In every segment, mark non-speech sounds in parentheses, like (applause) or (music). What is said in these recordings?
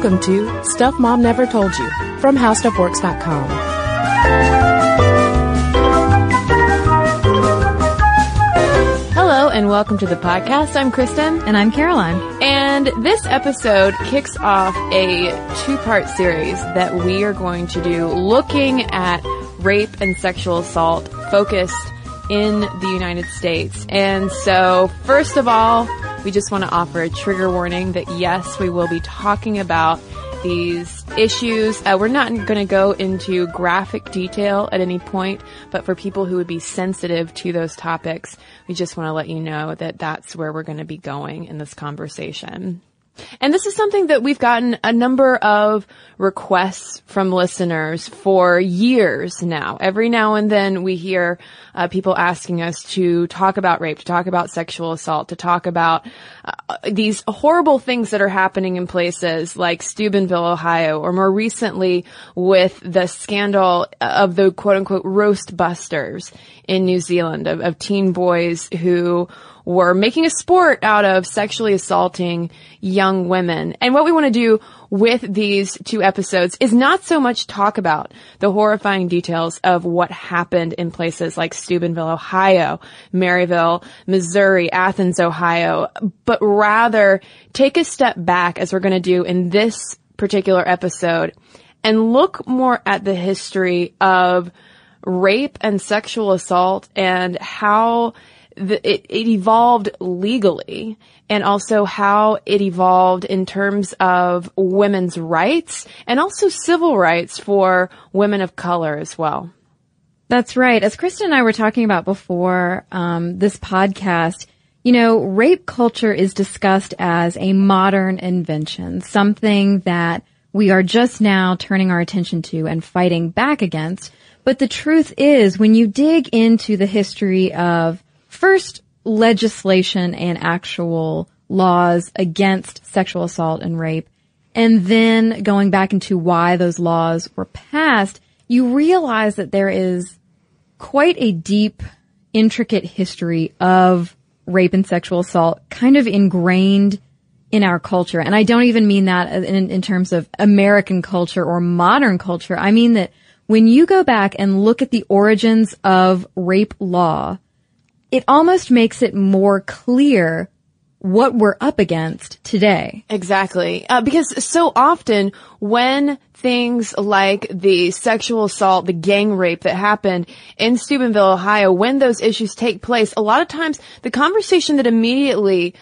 Welcome to Stuff Mom Never Told You from HowStuffWorks.com. Hello and welcome to the podcast. I'm Cristen. And I'm Caroline. And this episode kicks off a two-part series that we are going to do looking at rape and sexual assault focused in the United States. And so, first of all, we just want to offer a trigger warning that yes, we will be talking about these issues. Uh, we're not going to go into graphic detail at any point, but for people who would be sensitive to those topics, we just want to let you know that that's where we're going to be going in this conversation. And this is something that we've gotten a number of requests from listeners for years now. Every now and then we hear uh, people asking us to talk about rape, to talk about sexual assault, to talk about uh, these horrible things that are happening in places like Steubenville, Ohio, or more recently with the scandal of the quote unquote roast busters in New Zealand of, of teen boys who were making a sport out of sexually assaulting young women. And what we want to do with these two episodes is not so much talk about the horrifying details of what happened in places like Steubenville, Ohio, Maryville, Missouri, Athens, Ohio, but rather take a step back as we're going to do in this particular episode and look more at the history of rape and sexual assault and how the, it, it evolved legally and also how it evolved in terms of women's rights and also civil rights for women of color as well. That's right. As Cristen and I were talking about before um, this podcast, you know, rape culture is discussed as a modern invention, something that we are just now turning our attention to and fighting back against. But the truth is, when you dig into the history of first legislation and actual laws against sexual assault and rape, and then going back into why those laws were passed, you realize that there is quite a deep, intricate history of rape and sexual assault kind of ingrained in our culture. And I don't even mean that in, in terms of American culture or modern culture. I mean that when you go back and look at the origins of rape law, it almost makes it more clear what we're up against today. Exactly. Uh, because so often when things like the sexual assault, the gang rape that happened in Steubenville, Ohio, when those issues take place, a lot of times the conversation that immediately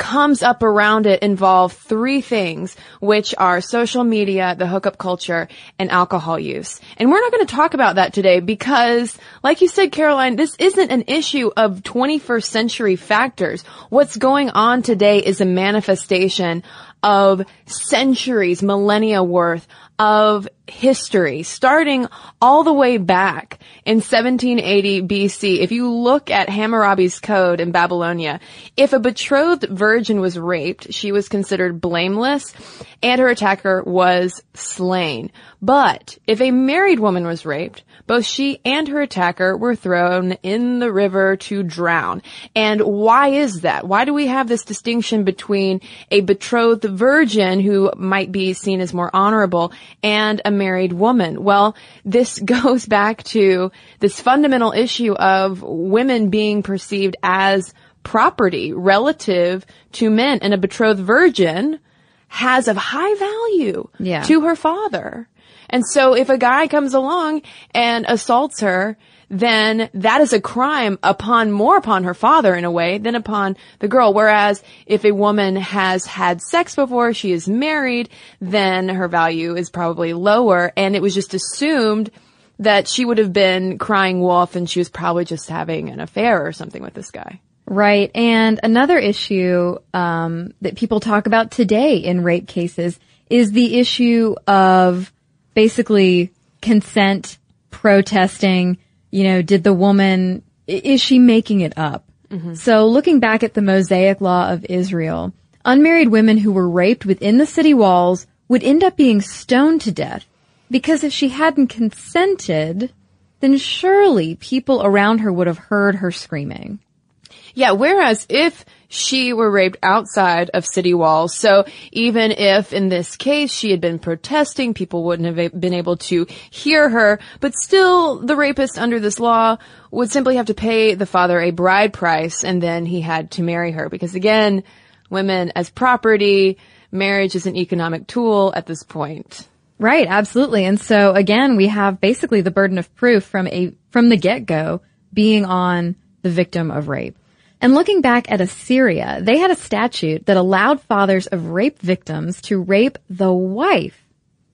comes up around it involve three things, which are social media, the hookup culture, and alcohol use. And we're not going to talk about that today because, like you said, Caroline, this isn't an issue of 21st century factors. What's going on today is a manifestation of centuries, millennia worth of history, starting all the way back in 1780 BC. If you look at Hammurabi's code in Babylonia, if a betrothed virgin was raped, she was considered blameless and her attacker was slain. But if a married woman was raped, both she and her attacker were thrown in the river to drown. And why is that? Why do we have this distinction between a betrothed virgin who might be seen as more honorable and a married woman? Well, this (laughs) goes back to this fundamental issue of women being perceived as property relative to men and a betrothed virgin has of high value Yeah. to her father. And so if a guy comes along and assaults her, then that is a crime upon more upon her father in a way than upon the girl. Whereas if a woman has had sex before, she is married, then her value is probably lower. And it was just assumed that she would have been crying wolf and she was probably just having an affair or something with this guy. Right. And another issue um, that people talk about today in rape cases is the issue of basically consent, protesting. You know, did the woman, is she making it up? Mm-hmm. So looking back at the Mosaic Law of Israel, unmarried women who were raped within the city walls would end up being stoned to death because if she hadn't consented, then surely people around her would have heard her screaming. Yeah, whereas if she were raped outside of city walls. So even if in this case she had been protesting, people wouldn't have been able to hear her, but still the rapist under this law would simply have to pay the father a bride price and then he had to marry her because again, women as property, marriage is an economic tool at this point. Right, absolutely. And so again, we have basically the burden of proof from a, from the get-go being on the victim of rape. And looking back at Assyria, they had a statute that allowed fathers of rape victims to rape the wife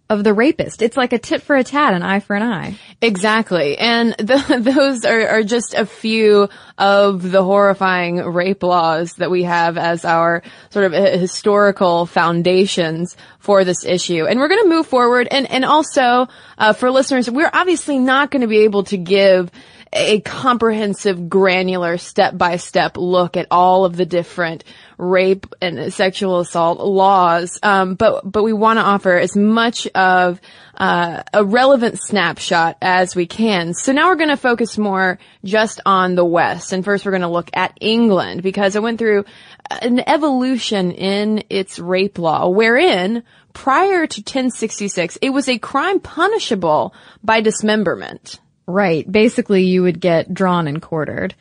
of the rapist. It's like a tit for a tat, an eye for an eye. Exactly. And (laughs) the, those are, are, just a few of the horrifying rape laws that we have as our sort of historical foundations for this issue. And we're going to move forward. And, and also, uh, for listeners, we're obviously not going to be able to give a comprehensive, granular, step-by-step look at all of the different rape and sexual assault laws. Um, but but we want to offer as much of uh, a relevant snapshot as we can. So now we're going to focus more just on the West, and first we're going to look at England because it went through an evolution in its rape law, wherein prior to 1066, it was a crime punishable by dismemberment. Right. Basically, you would get drawn and quartered.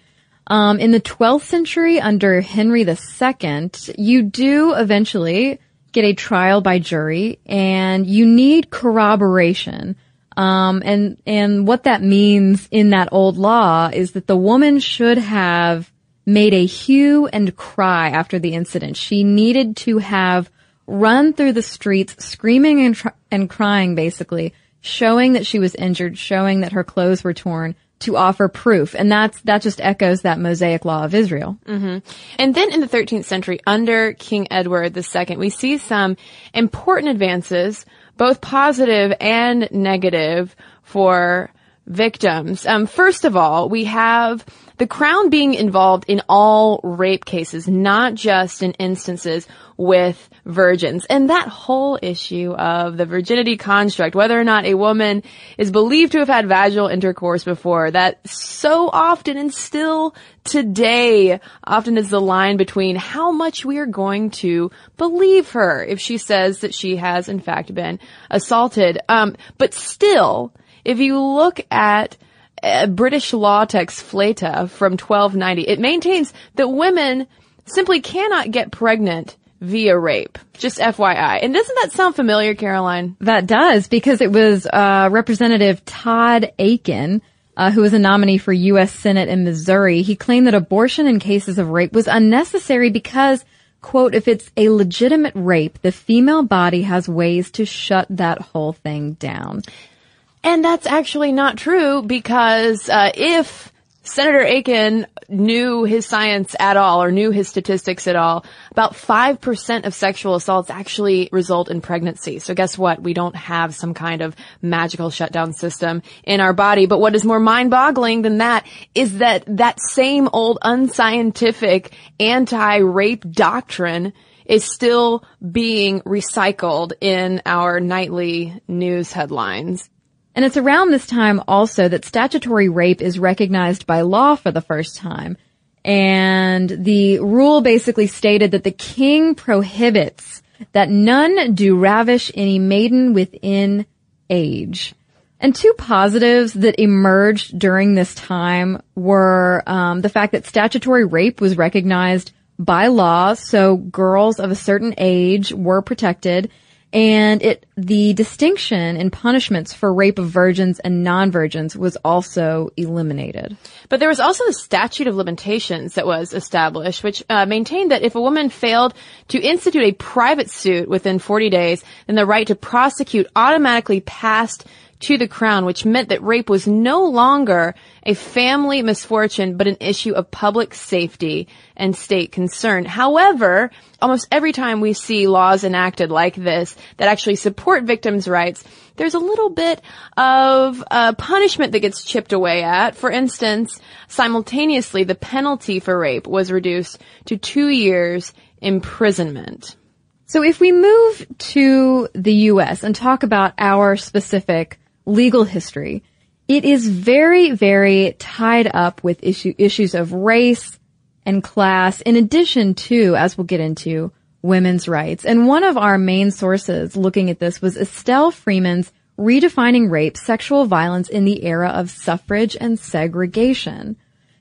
Um, in the 12th century, under Henry II, you do eventually get a trial by jury, and you need corroboration. Um, and and what that means in that old law is that the woman should have made a hue and cry after the incident. She needed to have run through the streets screaming and, tr- and crying, basically, showing that she was injured, showing that her clothes were torn to offer proof. And that's, that just echoes that Mosaic law of Israel. Mm-hmm. And then in the 13th century, under King Edward II, we see some important advances, both positive and negative for victims. Um, first of all, we have the crown being involved in all rape cases, not just in instances with virgins. And that whole issue of the virginity construct, whether or not a woman is believed to have had vaginal intercourse before, that so often and still today often is the line between how much we are going to believe her if she says that she has in fact been assaulted. Um, but still, if you look at uh, British law text Fleta from 1290, it maintains that women simply cannot get pregnant via rape. Just FYI. And doesn't that sound familiar, Caroline? That does, because it was uh, Representative Todd Akin, uh, who was a nominee for U.S. Senate in Missouri. He claimed that abortion in cases of rape was unnecessary because, quote, if it's a legitimate rape, the female body has ways to shut that whole thing down. And that's actually not true because uh, if Senator Akin knew his science at all or knew his statistics at all, about 5% of sexual assaults actually result in pregnancy. So guess what? We don't have some kind of magical shutdown system in our body. But what is more mind-boggling than that is that that same old unscientific anti-rape doctrine is still being recycled in our nightly news headlines. And it's around this time also that statutory rape is recognized by law for the first time. And the rule basically stated that the king prohibits that none do ravish any maiden within age. And two positives that emerged during this time were um, the fact that statutory rape was recognized by law, so girls of a certain age were protected, and it, the distinction in punishments for rape of virgins and non-virgins was also eliminated. But there was also the statute of limitations that was established, which uh, maintained that if a woman failed to institute a private suit within 40 days, then the right to prosecute automatically passed to the crown, which meant that rape was no longer a family misfortune, but an issue of public safety and state concern. However, almost every time we see laws enacted like this that actually support victims' rights, there's a little bit of uh, punishment that gets chipped away at. For instance, simultaneously, the penalty for rape was reduced to two years imprisonment. So if we move to the U.S. and talk about our specific legal history, it is very, very tied up with issue, issues of race and class in addition to, as we'll get into, women's rights. And one of our main sources looking at this was Estelle Freedman's Redefining Rape, Sexual Violence in the Era of Suffrage and Segregation.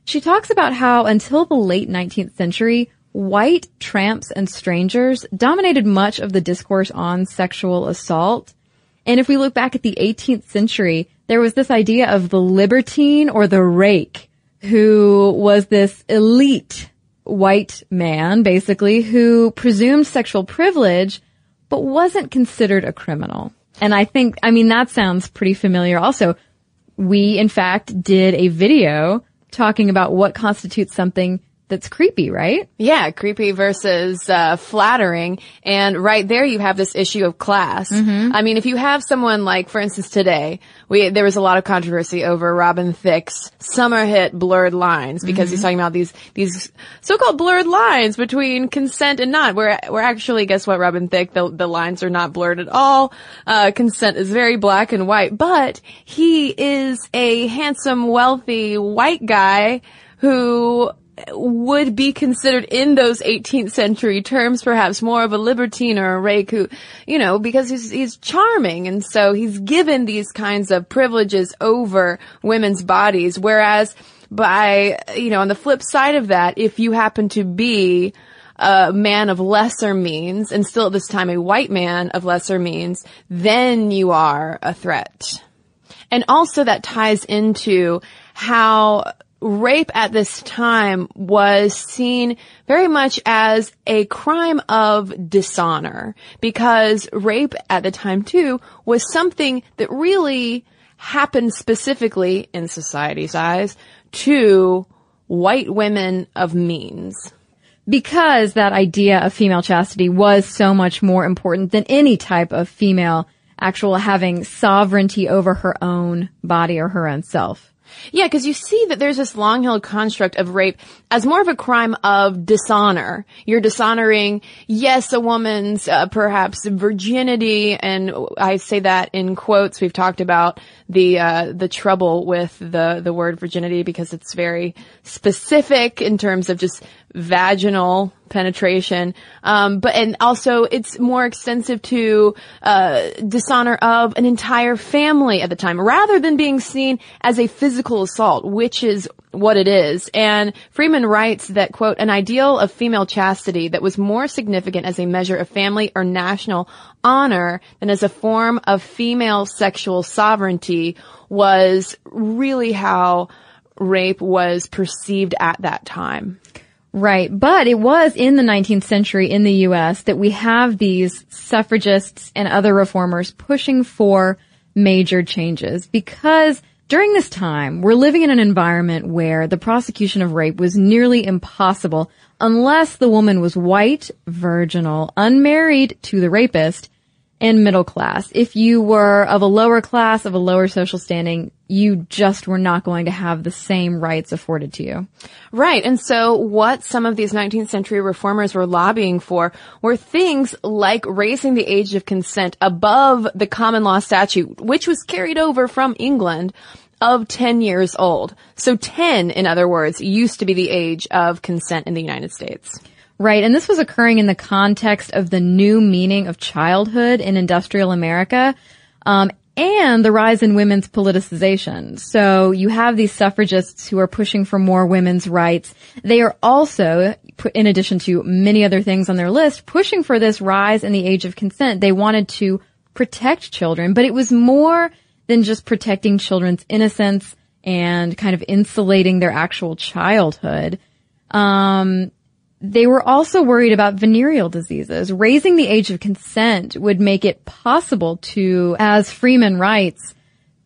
She talks about how until the late 19th century, white tramps and strangers dominated much of the discourse on sexual assault. And if we look back at the 18th century, there was this idea of the libertine or the rake who was this elite white man, basically, who presumed sexual privilege, but wasn't considered a criminal. And I think, I mean, that sounds pretty familiar. Also, we, in fact, did a video talking about what constitutes something that's creepy, right? Yeah, creepy versus uh, flattering. And right there you have this issue of class. Mm-hmm. I mean, if you have someone like, for instance, today, we there was a lot of controversy over Robin Thicke's summer hit Blurred Lines because mm-hmm. he's talking about these these so-called blurred lines between consent and not. Where where actually, guess what, Robin Thicke, the the lines are not blurred at all. Uh, consent is very black and white, but he is a handsome, wealthy white guy who would be considered in those 18th century terms perhaps more of a libertine or a rake who, you know, because he's, he's charming and so he's given these kinds of privileges over women's bodies. Whereas by, you know, on the flip side of that, if you happen to be a man of lesser means and still at this time a white man of lesser means, then you are a threat. And also that ties into how rape at this time was seen very much as a crime of dishonor because rape at the time too was something that really happened specifically in society's eyes to white women of means. Because that idea of female chastity was so much more important than any type of female actual having sovereignty over her own body or her own self. Yeah, because you see that there's this long-held construct of rape as more of a crime of dishonor. You're dishonoring, yes, a woman's uh, perhaps virginity, and I say that in quotes. We've talked about the uh, the trouble with the the word virginity because it's very specific in terms of just vaginal penetration. Um, but and also it's more extensive to uh, dishonor of an entire family at the time, rather than being seen as a physical assault, which is what it is. And Freedman writes that quote, an ideal of female chastity that was more significant as a measure of family or national honor than as a form of female sexual sovereignty was really how rape was perceived at that time. Right. But it was in the 19th century in the U.S. that we have these suffragists and other reformers pushing for major changes because during this time, we're living in an environment where the prosecution of rape was nearly impossible unless the woman was white, virginal, unmarried to the rapist, and middle class. If you were of a lower class, of a lower social standing, you just were not going to have the same rights afforded to you. Right. And so what some of these 19th century reformers were lobbying for were things like raising the age of consent above the common law statute, which was carried over from England of 10 years old. So 10, in other words, used to be the age of consent in the United States. Right. And this was occurring in the context of the new meaning of childhood in industrial America. Um, and the rise in women's politicization. So you have these suffragists who are pushing for more women's rights. They are also, in addition to many other things on their list, pushing for this rise in the age of consent. They wanted to protect children, but it was more than just protecting children's innocence and kind of insulating their actual childhood. Um, they were also worried about venereal diseases. Raising the age of consent would make it possible to, as Freedman writes,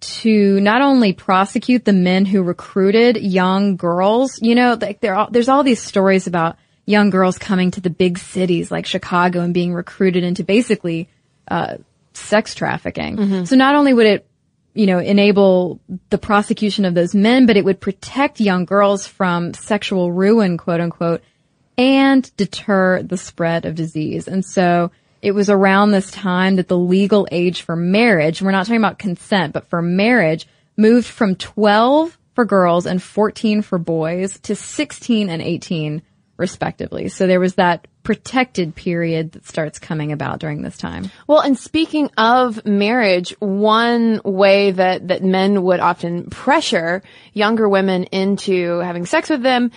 to not only prosecute the men who recruited young girls, you know, like there are, there's all these stories about young girls coming to the big cities like Chicago and being recruited into basically uh, sex trafficking. Mm-hmm. So not only would it you know, enable the prosecution of those men, but it would protect young girls from sexual ruin, quote unquote, and deter the spread of disease. And so it was around this time that the legal age for marriage, we're not talking about consent, but for marriage moved from 12 for girls and 14 for boys to 16 and 18 respectively. So there was that protected period that starts coming about during this time. Well, and speaking of marriage, one way that, that men would often pressure younger women into having sex with them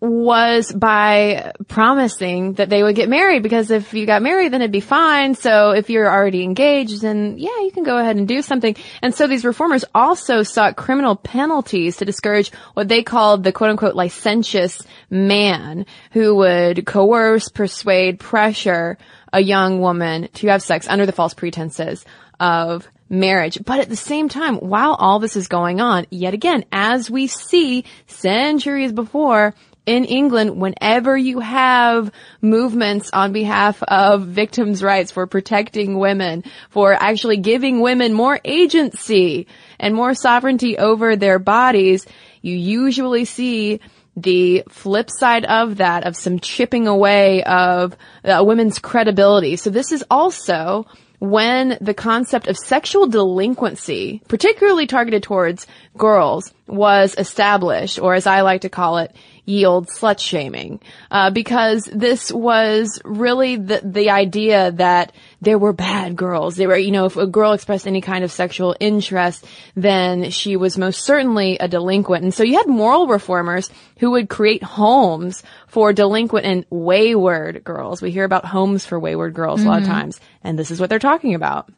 was by promising that they would get married because if you got married then it'd be fine. So if you're already engaged then yeah, you can go ahead and do something. And so these reformers also sought criminal penalties to discourage what they called the quote unquote licentious man who would coerce, persuade, pressure a young woman to have sex under the false pretenses of marriage. But at the same time, while all this is going on, yet again, as we see centuries before, in England, whenever you have movements on behalf of victims' rights for protecting women, for actually giving women more agency and more sovereignty over their bodies, you usually see the flip side of that, of some chipping away of a women's credibility. So this is also when the concept of sexual delinquency, particularly targeted towards girls, was established, or as I like to call it, yield slut shaming, uh, because this was really the the idea that there were bad girls. They were, you know, if a girl expressed any kind of sexual interest, then she was most certainly a delinquent. And so you had moral reformers who would create homes for delinquent and wayward girls. We hear about homes for wayward girls mm-hmm. a lot of mm-hmm. times, and this is what they're talking about.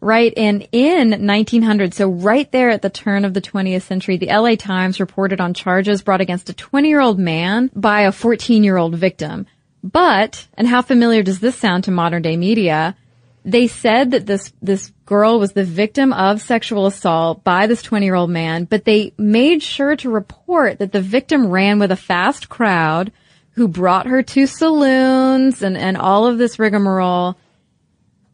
Right. And in 1900, so right there at the turn of the 20th century, the LA Times reported on charges brought against a 20 year old man by a 14 year old victim. But, and how familiar does this sound to modern day media? They said that this, this girl was the victim of sexual assault by this 20 year old man, but they made sure to report that the victim ran with a fast crowd who brought her to saloons and, and all of this rigmarole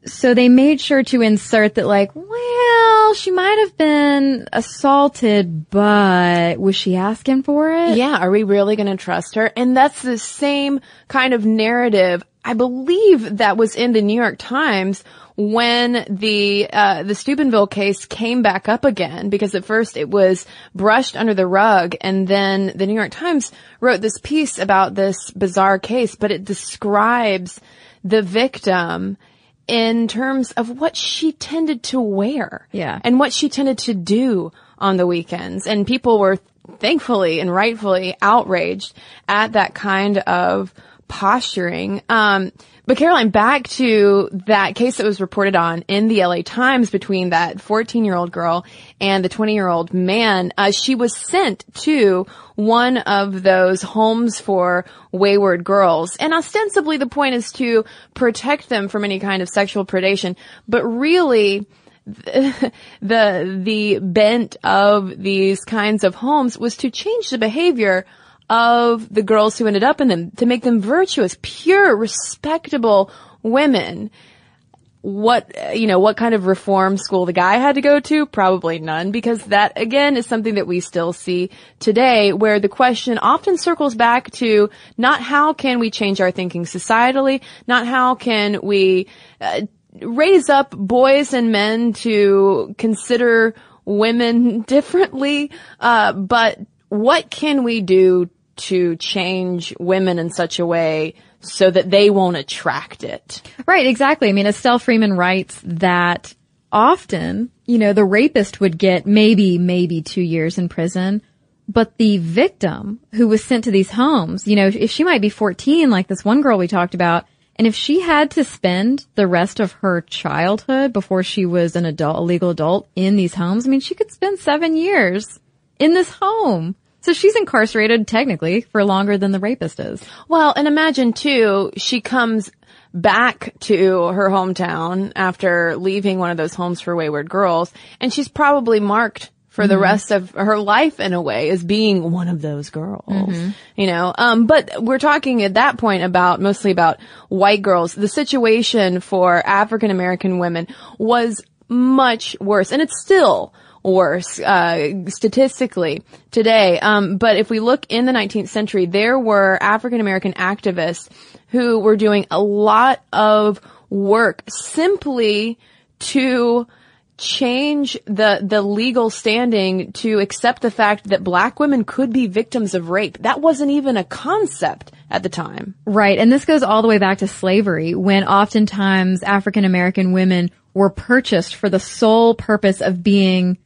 so they made sure to insert that like, well, she might have been assaulted, but was she asking for it? Yeah. Are we really going to trust her? And that's the same kind of narrative. I believe that was in the New York Times when the uh, the Steubenville case came back up again because at first it was brushed under the rug and then the New York Times wrote this piece about this bizarre case but it describes the victim in terms of what she tended to wear. Yeah. And what she tended to do on the weekends. And people were thankfully and rightfully outraged at that kind of posturing. Um, but Caroline, back to that case that was reported on in the LA Times between that 14 year old girl and the 20 year old man. Uh, she was sent to one of those homes for wayward girls. And ostensibly the point is to protect them from any kind of sexual predation. But really, the, (laughs) the, the bent of these kinds of homes was to change the behavior of the girls who ended up in them to make them virtuous, pure, respectable women. What, you know, what kind of reform school the guy had to go to? Probably none, because that again is something that we still see today where the question often circles back to not how can we change our thinking societally, not how can we uh, raise up boys and men to consider women (laughs) differently, uh, but what can we do to change women in such a way so that they won't attract it. Right, exactly. I mean, Estelle Freedman writes that often, you know, the rapist would get maybe, maybe two years in prison, but the victim who was sent to these homes, you know, if she might be 14, like this one girl we talked about, and if she had to spend the rest of her childhood before she was an adult, a legal adult in these homes, I mean, she could spend seven years in this home. So she's incarcerated technically for longer than the rapist is. Well, and imagine too, she comes back to her hometown after leaving one of those homes for wayward girls, and she's probably marked for the mm-hmm. rest of her life in a way as being one of those girls. Mm-hmm. You know, um, but we're talking at that point about mostly about white girls. The situation for African American women was much worse, and it's still worse uh, statistically today. Um, but if we look in the 19th century, there were African American activists who were doing a lot of work simply to change the the legal standing to accept the fact that black women could be victims of rape. That wasn't even a concept at the time. Right. And this goes all the way back to slavery when oftentimes African American women were purchased for the sole purpose of being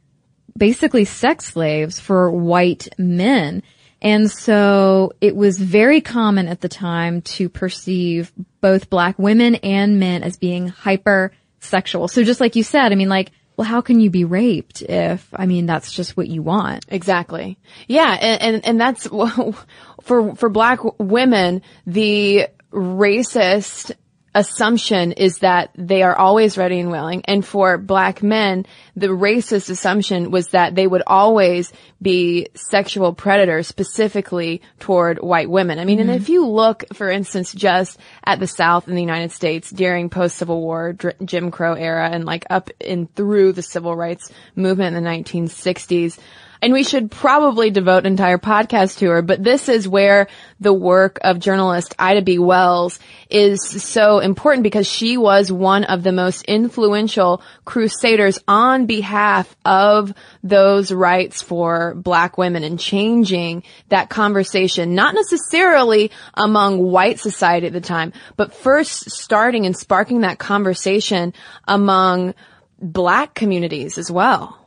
basically sex slaves for white men. And so it was very common at the time to perceive both black women and men as being hypersexual. So just like you said, I mean, like, well, how can you be raped if, I mean, that's just what you want? Exactly. Yeah. And, and, and that's (laughs) for, for black women, the racist assumption is that they are always ready and willing. And for black men, the racist assumption was that they would always be sexual predators specifically toward white women. I mean, mm-hmm. and if you look, for instance, just at the South in the United States during post-Civil War, Jim Crow era and like up and through the civil rights movement in the 1960s, and we should probably devote an entire podcast to her, but this is where the work of journalist Ida B. Wells is so important because she was one of the most influential crusaders on behalf of those rights for black women and changing that conversation, not necessarily among white society at the time, but first starting and sparking that conversation among black communities as well.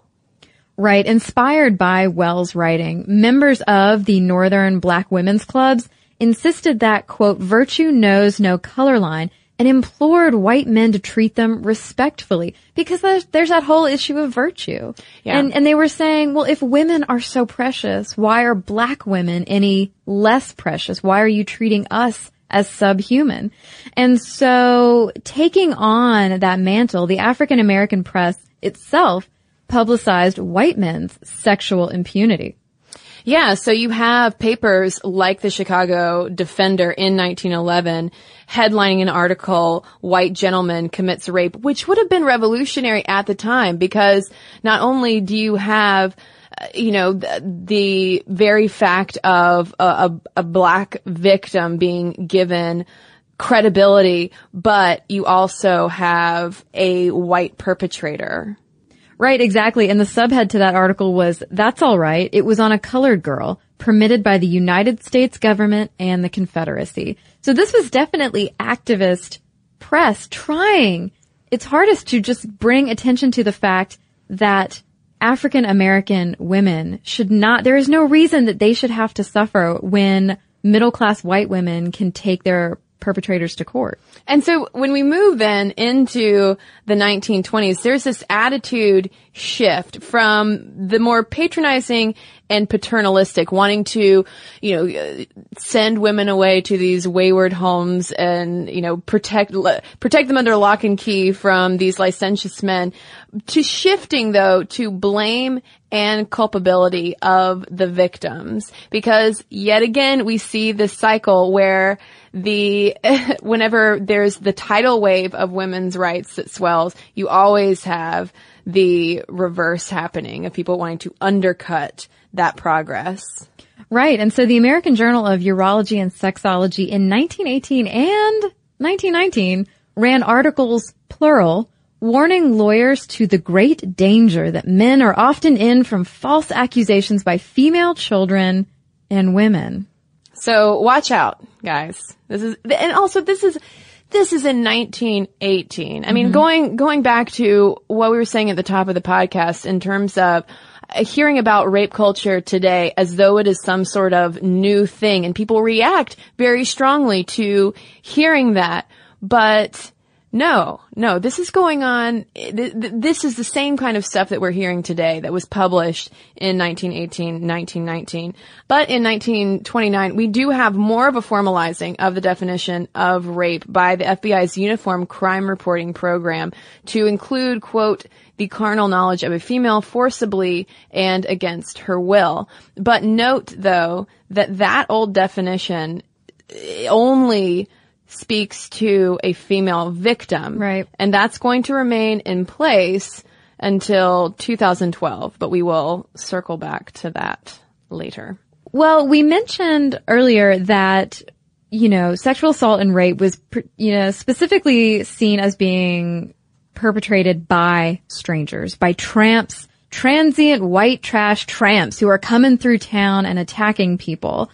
Right. Inspired by Wells' writing, members of the Northern Black Women's Clubs insisted that, quote, virtue knows no color line and implored white men to treat them respectfully because there's, there's that whole issue of virtue. Yeah. And, and they were saying, well, if women are so precious, why are black women any less precious? Why are you treating us as subhuman? And so taking on that mantle, the African American press itself publicized white men's sexual impunity. Yeah, so you have papers like the Chicago Defender in 1911 headlining an article, White Gentleman Commits Rape, which would have been revolutionary at the time because not only do you have uh, you know, the, the, very fact of a, a, a black victim being given credibility, but you also have a white perpetrator. Right, exactly. And the subhead to that article was, that's alright. It was on a colored girl permitted by the United States government and the Confederacy. So this was definitely activist press trying its hardest to just bring attention to the fact that African American women should not, there is no reason that they should have to suffer when middle class white women can take their perpetrators to court. And so when we move then into the 1920s, there's this attitude shift from the more patronizing and paternalistic, wanting to, you know, send women away to these wayward homes and, you know, protect, protect them under lock and key from these licentious men, to shifting though to blame and culpability of the victims. Because yet again, we see this cycle where the, (laughs) whenever there's the tidal wave of women's rights that swells, you always have the reverse happening of people wanting to undercut that progress. Right. And so the American Journal of Urology and Sexology in 1918 and 1919 ran articles, plural, warning lawyers to the great danger that men are often in from false accusations by female children and women. So watch out, guys. This is, and also this is, this is in 1918. I mean, mm-hmm. going, going back to what we were saying at the top of the podcast in terms of hearing about rape culture today as though it is some sort of new thing and people react very strongly to hearing that. But no, no, this is going on. This is the same kind of stuff that we're hearing today that was published in 1918, 1919. But in 1929, we do have more of a formalizing of the definition of rape by the FBI's Uniform Crime Reporting Program to include, quote, the carnal knowledge of a female forcibly and against her will. But note though that that old definition eh, only speaks to a female victim. Right. And that's going to remain in place until 2012, but we will circle back to that later. Well, we mentioned earlier that, you know, sexual assault and rape was, you know, specifically seen as being perpetrated by strangers, by tramps, transient white trash tramps who are coming through town and attacking people.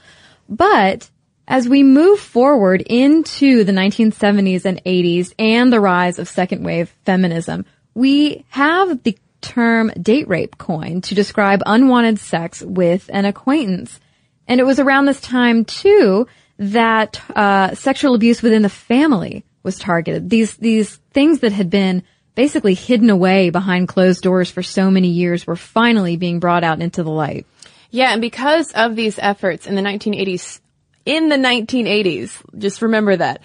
But as we move forward into the 1970s and 80s and the rise of second wave feminism, we have the term date rape coined to describe unwanted sex with an acquaintance. And it was around this time too that uh, sexual abuse within the family was targeted. These these things that had been basically hidden away behind closed doors for so many years were finally being brought out into the light. Yeah, and because of these efforts in the 1980s, in the 1980s, just remember that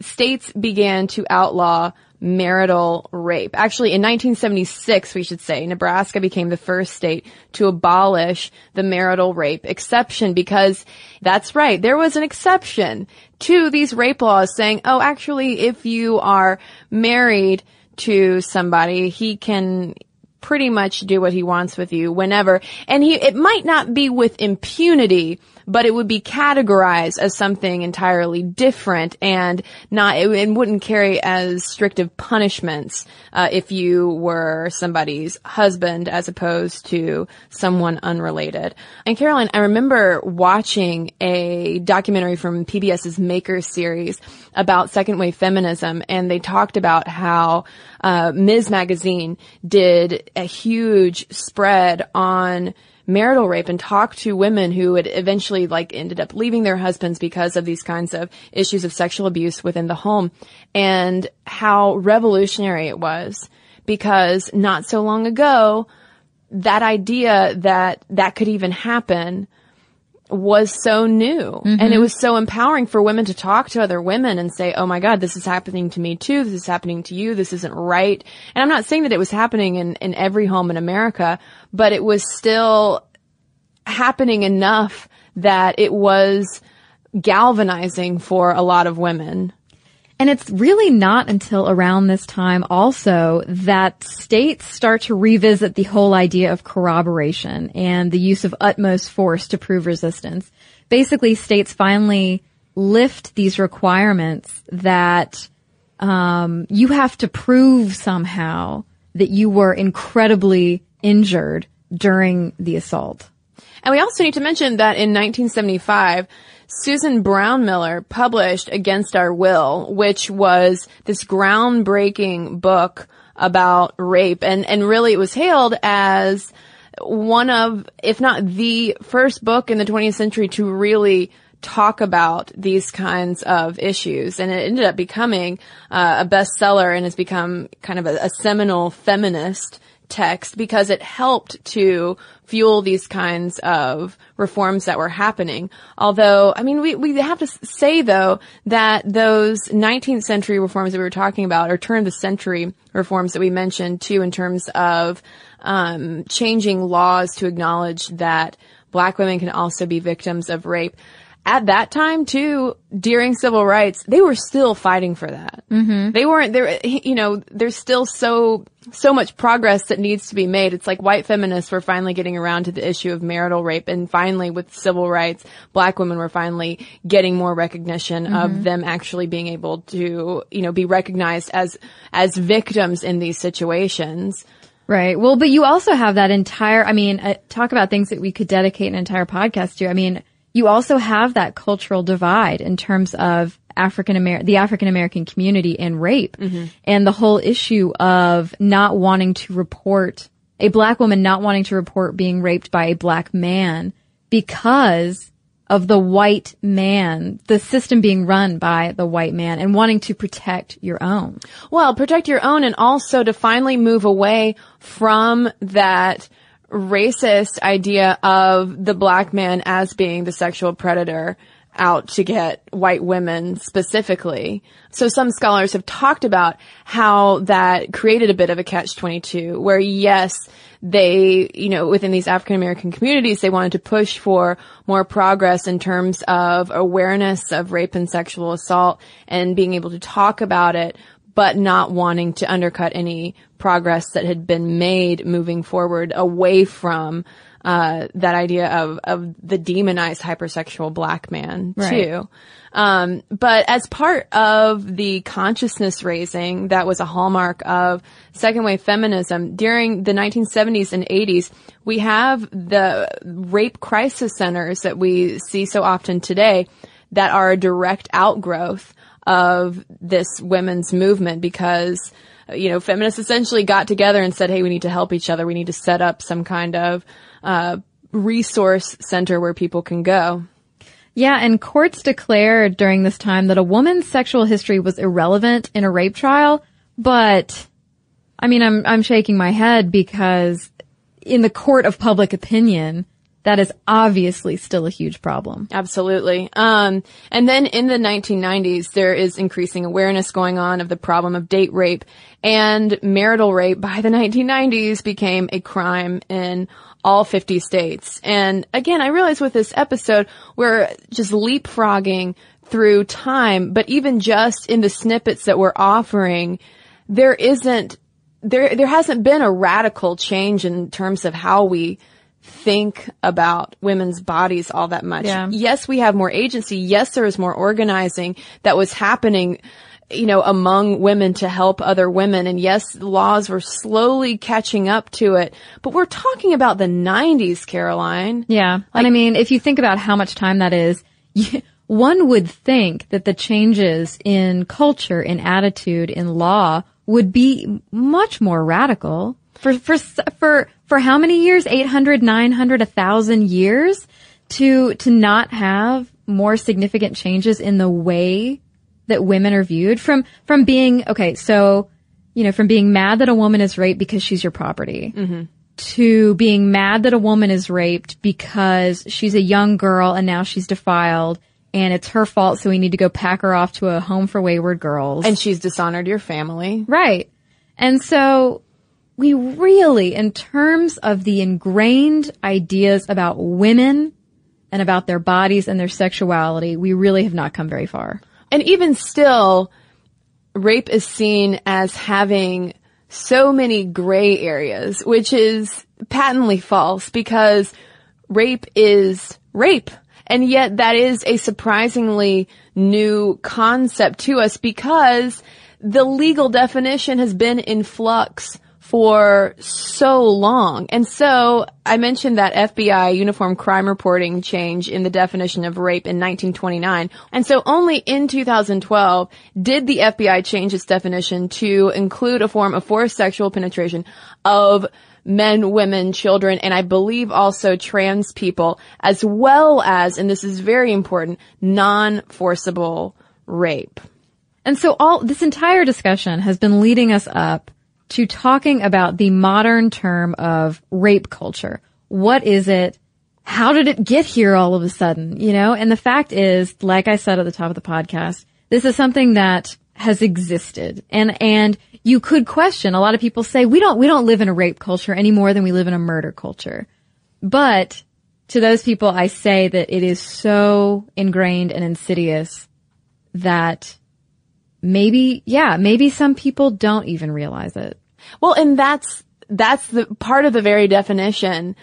states began to outlaw marital rape. Actually, in 1976, we should say, Nebraska became the first state to abolish the marital rape exception because that's right. There was an exception to these rape laws saying, oh, actually, if you are married to somebody, he can pretty much do what he wants with you whenever. And he, it might not be with impunity, but it would be categorized as something entirely different and not, it, it wouldn't carry as strict of punishments, uh, if you were somebody's husband as opposed to someone unrelated. And Caroline, I remember watching a documentary from PBS's Maker series about second wave feminism and they talked about how, uh, Ms. Magazine did a huge spread on marital rape and talk to women who had eventually like ended up leaving their husbands because of these kinds of issues of sexual abuse within the home. And how revolutionary it was because not so long ago that idea that that could even happen was so new mm-hmm. and it was so empowering for women to talk to other women and say, Oh my God, this is happening to me too. This is happening to you. This isn't right. And I'm not saying that it was happening in, in every home in America, but it was still happening enough that it was galvanizing for a lot of women. And it's really not until around this time also that states start to revisit the whole idea of corroboration and the use of utmost force to prove resistance. Basically, states finally lift these requirements that um, you have to prove somehow that you were incredibly injured during the assault. And we also need to mention that in 1975, Susan Brownmiller published Against Our Will, which was this groundbreaking book about rape and, and really it was hailed as one of, if not the first book in the 20th century to really talk about these kinds of issues. And it ended up becoming uh, a bestseller and has become kind of a, a seminal feminist text because it helped to fuel these kinds of reforms that were happening. Although, I mean, we, we have to say though that those 19th century reforms that we were talking about or turn of the century reforms that we mentioned too in terms of, um, changing laws to acknowledge that black women can also be victims of rape at that time too, during civil rights, they were still fighting for that. Mm-hmm. They weren't there. You know, there's still so so much progress that needs to be made. It's like white feminists were finally getting around to the issue of marital rape, and finally, with civil rights, black women were finally getting more recognition mm-hmm. of them actually being able to, you know, be recognized as as victims in these situations. Right. Well, but you also have that entire. I mean, uh, talk about things that we could dedicate an entire podcast to. I mean you also have that cultural divide in terms of African American, the African American community and rape mm-hmm. and the whole issue of not wanting to report a black woman not wanting to report being raped by a black man because of the white man, the system being run by the white man and wanting to protect your own. Well, protect your own and also to finally move away from that racist idea of the black man as being the sexual predator out to get white women specifically. So some scholars have talked about how that created a bit of a catch-22 where yes, they, you know, within these African American communities, they wanted to push for more progress in terms of awareness of rape and sexual assault and being able to talk about it but not wanting to undercut any progress that had been made moving forward away from uh, that idea of of the demonized hypersexual black man Right. too. Um, but as part of the consciousness raising that was a hallmark of second wave feminism during the 1970s and 80s, we have the rape crisis centers that we see so often today that are a direct outgrowth of this women's movement because you know, feminists essentially got together and said, "Hey, we need to help each other. We need to set up some kind of uh, resource center where people can go." Yeah, and courts declared during this time that a woman's sexual history was irrelevant in a rape trial, but I mean, I'm I'm shaking my head because in the court of public opinion, that is obviously still a huge problem. Absolutely. Um, and then in the 1990s, there is increasing awareness going on of the problem of date rape and marital rape by the 1990s became a crime in all 50 states. And again, I realize with this episode, we're just leapfrogging through time, but even just in the snippets that we're offering, there isn't, there, there hasn't been a radical change in terms of how we think about women's bodies all that much. Yeah. Yes, we have more agency. Yes, there is more organizing that was happening, you know, among women to help other women. And yes, laws were slowly catching up to it. But we're talking about the 90s, Caroline. Yeah. and I mean, if you think about how much time that is, you, one would think that the changes in culture, in attitude, in law would be much more radical. For, for, for, for how many years? 800, 900, 1000 years to, to not have more significant changes in the way that women are viewed from, from being, okay, so, you know, from being mad that a woman is raped because she's your property mm-hmm. to being mad that a woman is raped because she's a young girl and now she's defiled and it's her fault so we need to go pack her off to a home for wayward girls. And she's dishonored your family. right. And so we really, in terms of the ingrained ideas about women and about their bodies and their sexuality, we really have not come very far. And even still, rape is seen as having so many gray areas, which is patently false because rape is rape. And yet that is a surprisingly new concept to us because the legal definition has been in flux for so long. And so I mentioned that FBI uniform crime reporting change in the definition of rape in 1929. And so only in 2012 did the FBI change its definition to include a form of forced sexual penetration of men, women, children, and I believe also trans people, as well as, and this is very important, non-forcible rape. And so all this entire discussion has been leading us up to talking about the modern term of rape culture. What is it? How did it get here all of a sudden? You know, and the fact is, like I said at the top of the podcast, this is something that has existed and, and you could question, a lot of people say we don't, we don't live in a rape culture any more than we live in a murder culture. But to those people, I say that it is so ingrained and insidious that maybe, yeah, maybe some people don't even realize it. Well, and that's, that's the part of the very definition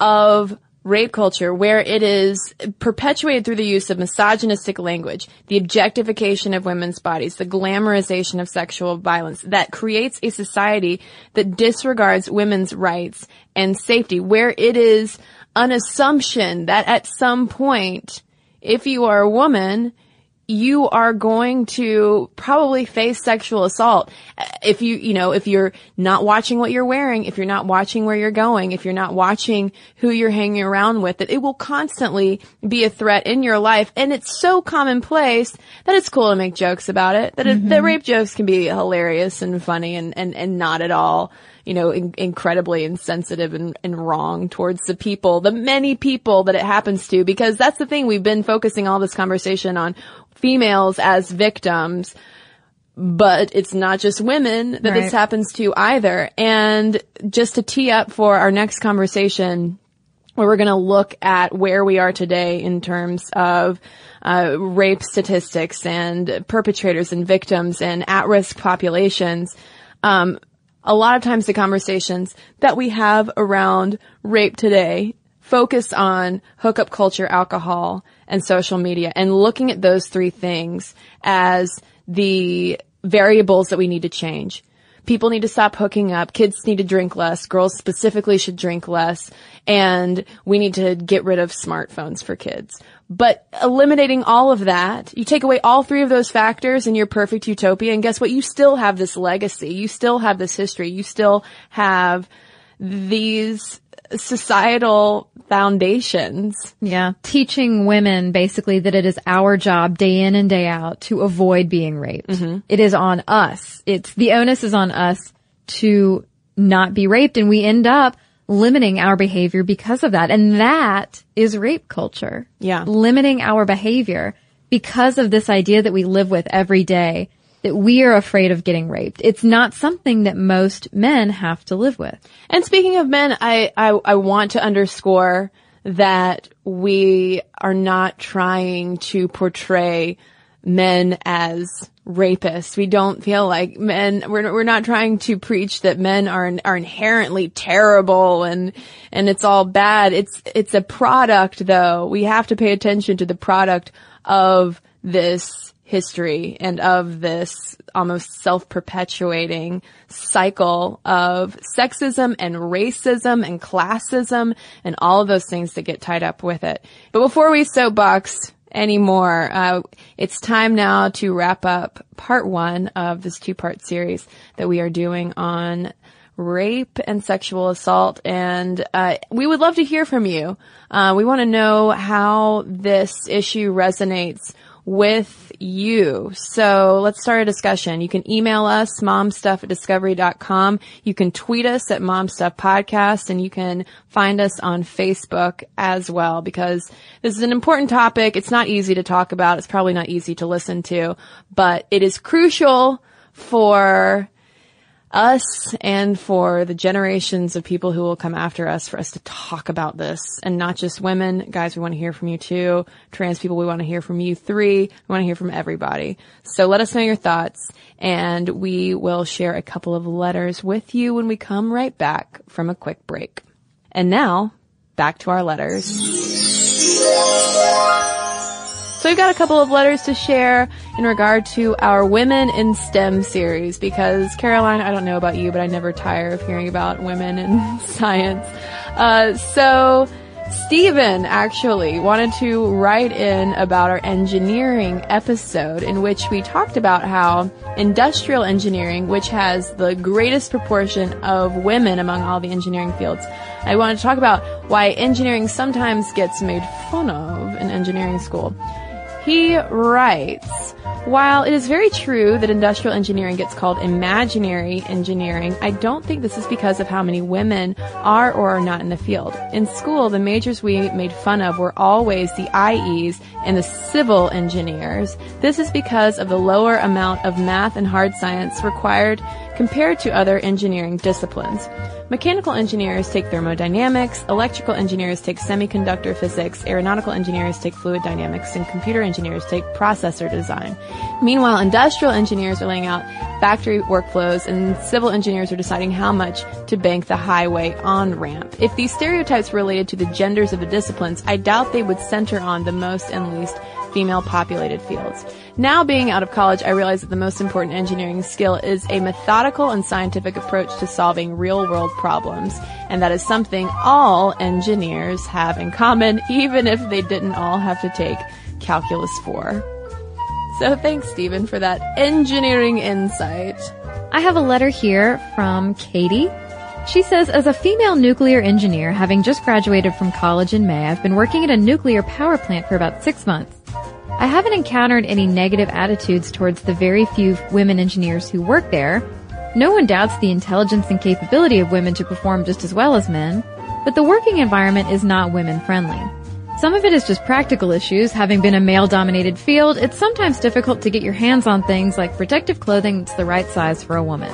of rape culture where it is perpetuated through the use of misogynistic language, the objectification of women's bodies, the glamorization of sexual violence that creates a society that disregards women's rights and safety, where it is an assumption that at some point, if you are a woman, you are going to probably face sexual assault. If you, you know, if you're not watching what you're wearing, if you're not watching where you're going, if you're not watching who you're hanging around with, that it will constantly be a threat in your life. And it's so commonplace that it's cool to make jokes about it, that, it, that mm-hmm. rape jokes can be hilarious and funny and, and, and not at all you know, in, incredibly insensitive and, and wrong towards the people, the many people that it happens to, because that's the thing we've been focusing all this conversation on females as victims, but it's not just women that Right. this happens to either. And just to tee up for our next conversation, where we're going to look at where we are today in terms of uh, rape statistics and perpetrators and victims and at-risk populations. Um, a lot of times the conversations that we have around rape today focus on hookup culture, alcohol, and social media and looking at those three things as the variables that we need to change. People need to stop hooking up. Kids need to drink less. Girls specifically should drink less. And we need to get rid of smartphones for kids. But eliminating all of that, you take away all three of those factors in your perfect utopia and guess what? You still have this legacy. You still have this history. You still have these societal foundations. Yeah. Teaching women basically that it is our job day in and day out to avoid being raped. Mm-hmm. It is on us. It's the onus is on us to not be raped and we end up limiting our behavior because of that. And that is rape culture. Yeah. Limiting our behavior because of this idea that we live with every day that we are afraid of getting raped. It's not something that most men have to live with. And speaking of men, I, I, I want to underscore that we are not trying to portray men as rapists. We don't feel like men, we're, we're not trying to preach that men are, are inherently terrible and, and it's all bad. It's, it's a product though. We have to pay attention to the product of this history and of this almost self-perpetuating cycle of sexism and racism and classism and all of those things that get tied up with it. But before we soapbox anymore, uh, it's time now to wrap up part one of this two-part series that we are doing on rape and sexual assault. And uh, we would love to hear from you. Uh, we want to know how this issue resonates with you. So let's start a discussion. You can email us, momstuff at discovery.com. You can tweet us at momstuffpodcast and you can find us on Facebook as well because this is an important topic. It's not easy to talk about. It's probably not easy to listen to, but it is crucial for us and for the generations of people who will come after us for us to talk about this and not just women. Guys, we want to hear from you too. Trans people, we want to hear from you three. We want to hear from everybody. So let us know your thoughts and we will share a couple of letters with you when we come right back from a quick break. And now back to our letters. So we've got a couple of letters to share in regard to our Women in STEM series because Caroline, I don't know about you, but I never tire of hearing about women in (laughs) science. Uh, so Stephen actually wanted to write in about our engineering episode in which we talked about how industrial engineering, which has the greatest proportion of women among all the engineering fields, I wanted to talk about why engineering sometimes gets made fun of in engineering school. He writes, while it is very true that industrial engineering gets called imaginary engineering, I don't think this is because of how many women are or are not in the field. In school, the majors we made fun of were always the IEs and the civil engineers. This is because of the lower amount of math and hard science required compared to other engineering disciplines. Mechanical engineers take thermodynamics, electrical engineers take semiconductor physics, aeronautical engineers take fluid dynamics, and computer engineers take processor design. Meanwhile, industrial engineers are laying out factory workflows and civil engineers are deciding how much to bank the highway on ramp. If these stereotypes were related to the genders of the disciplines, I doubt they would center on the most and least female populated fields. Now being out of college, I realize that the most important engineering skill is a methodical and scientific approach to solving real world problems. And that is something all engineers have in common, (laughs) even if they didn't all have to take calculus 4. So thanks, Stephen, for that engineering insight. I have a letter here from Katie. She says, as a female nuclear engineer, having just graduated from college in May, I've been working at a nuclear power plant for about six months. I haven't encountered any negative attitudes towards the very few women engineers who work there. No one doubts the intelligence and capability of women to perform just as well as men, but the working environment is not women friendly. Some of it is just practical issues. Having been a male dominated field, it's sometimes difficult to get your hands on things like protective clothing that's the right size for a woman.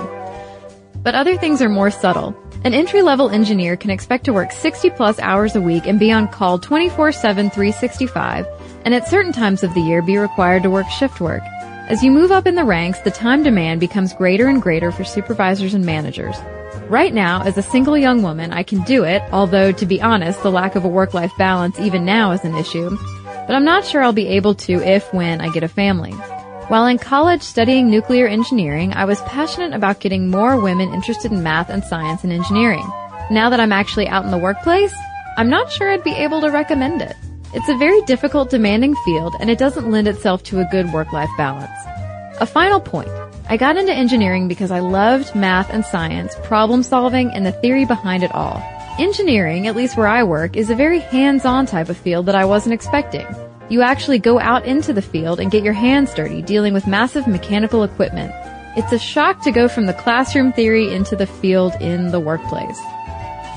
But other things are more subtle. An entry level engineer can expect to work 60 plus hours a week and be on call 24-7, 365, and at certain times of the year be required to work shift work. As you move up in the ranks, the time demand becomes greater and greater for supervisors and managers. Right now, as a single young woman, I can do it, although to be honest, the lack of a work-life balance even now is an issue. But I'm not sure I'll be able to if when I get a family. While in college studying nuclear engineering, I was passionate about getting more women interested in math and science and engineering. Now that I'm actually out in the workplace, I'm not sure I'd be able to recommend it. It's a very difficult, demanding field, and it doesn't lend itself to a good work-life balance. A final point. I got into engineering because I loved math and science, problem solving, and the theory behind it all. Engineering, at least where I work, is a very hands-on type of field that I wasn't expecting. You actually go out into the field and get your hands dirty dealing with massive mechanical equipment. It's a shock to go from the classroom theory into the field in the workplace.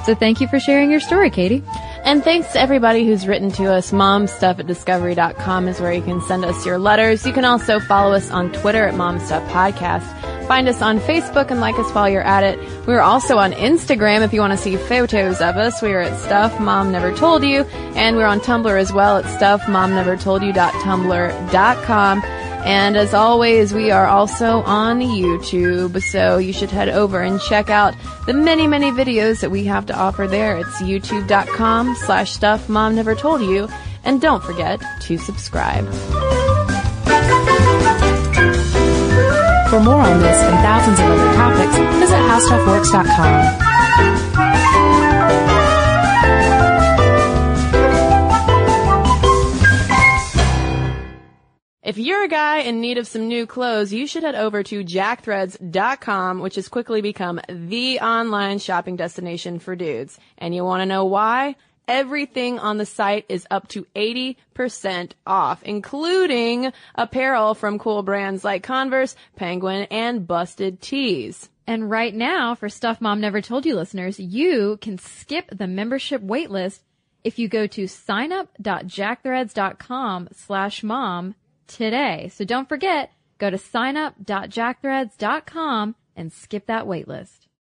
So thank you for sharing your story, Katie. And thanks to everybody who's written to us. Momstuff at discovery.com is where you can send us your letters. You can also follow us on Twitter at Momstuff Podcast. Find us on Facebook and like us while you're at it. We're also on Instagram if you want to see photos of us. We are at Stuff Mom Never Told You. And we're on Tumblr as well at stuffmomnevertoldyou.tumblr.com. And as always, we are also on YouTube, so you should head over and check out the many, many videos that we have to offer there. It's youtube.com slash stuff mom never told you. And don't forget to subscribe. For more on this and thousands of other topics, visit howstuffworks.com. If you're a guy in need of some new clothes, you should head over to jackthreads.com, which has quickly become the online shopping destination for dudes. And you want to know why? Everything on the site is up to 80% off, including apparel from cool brands like Converse, Penguin, and Busted Tees. And right now, for Stuff Mom Never Told You listeners, you can skip the membership waitlist if you go to signup.jackthreads.com slash mom today. So don't forget, go to signup.jackthreads.com and skip that waitlist.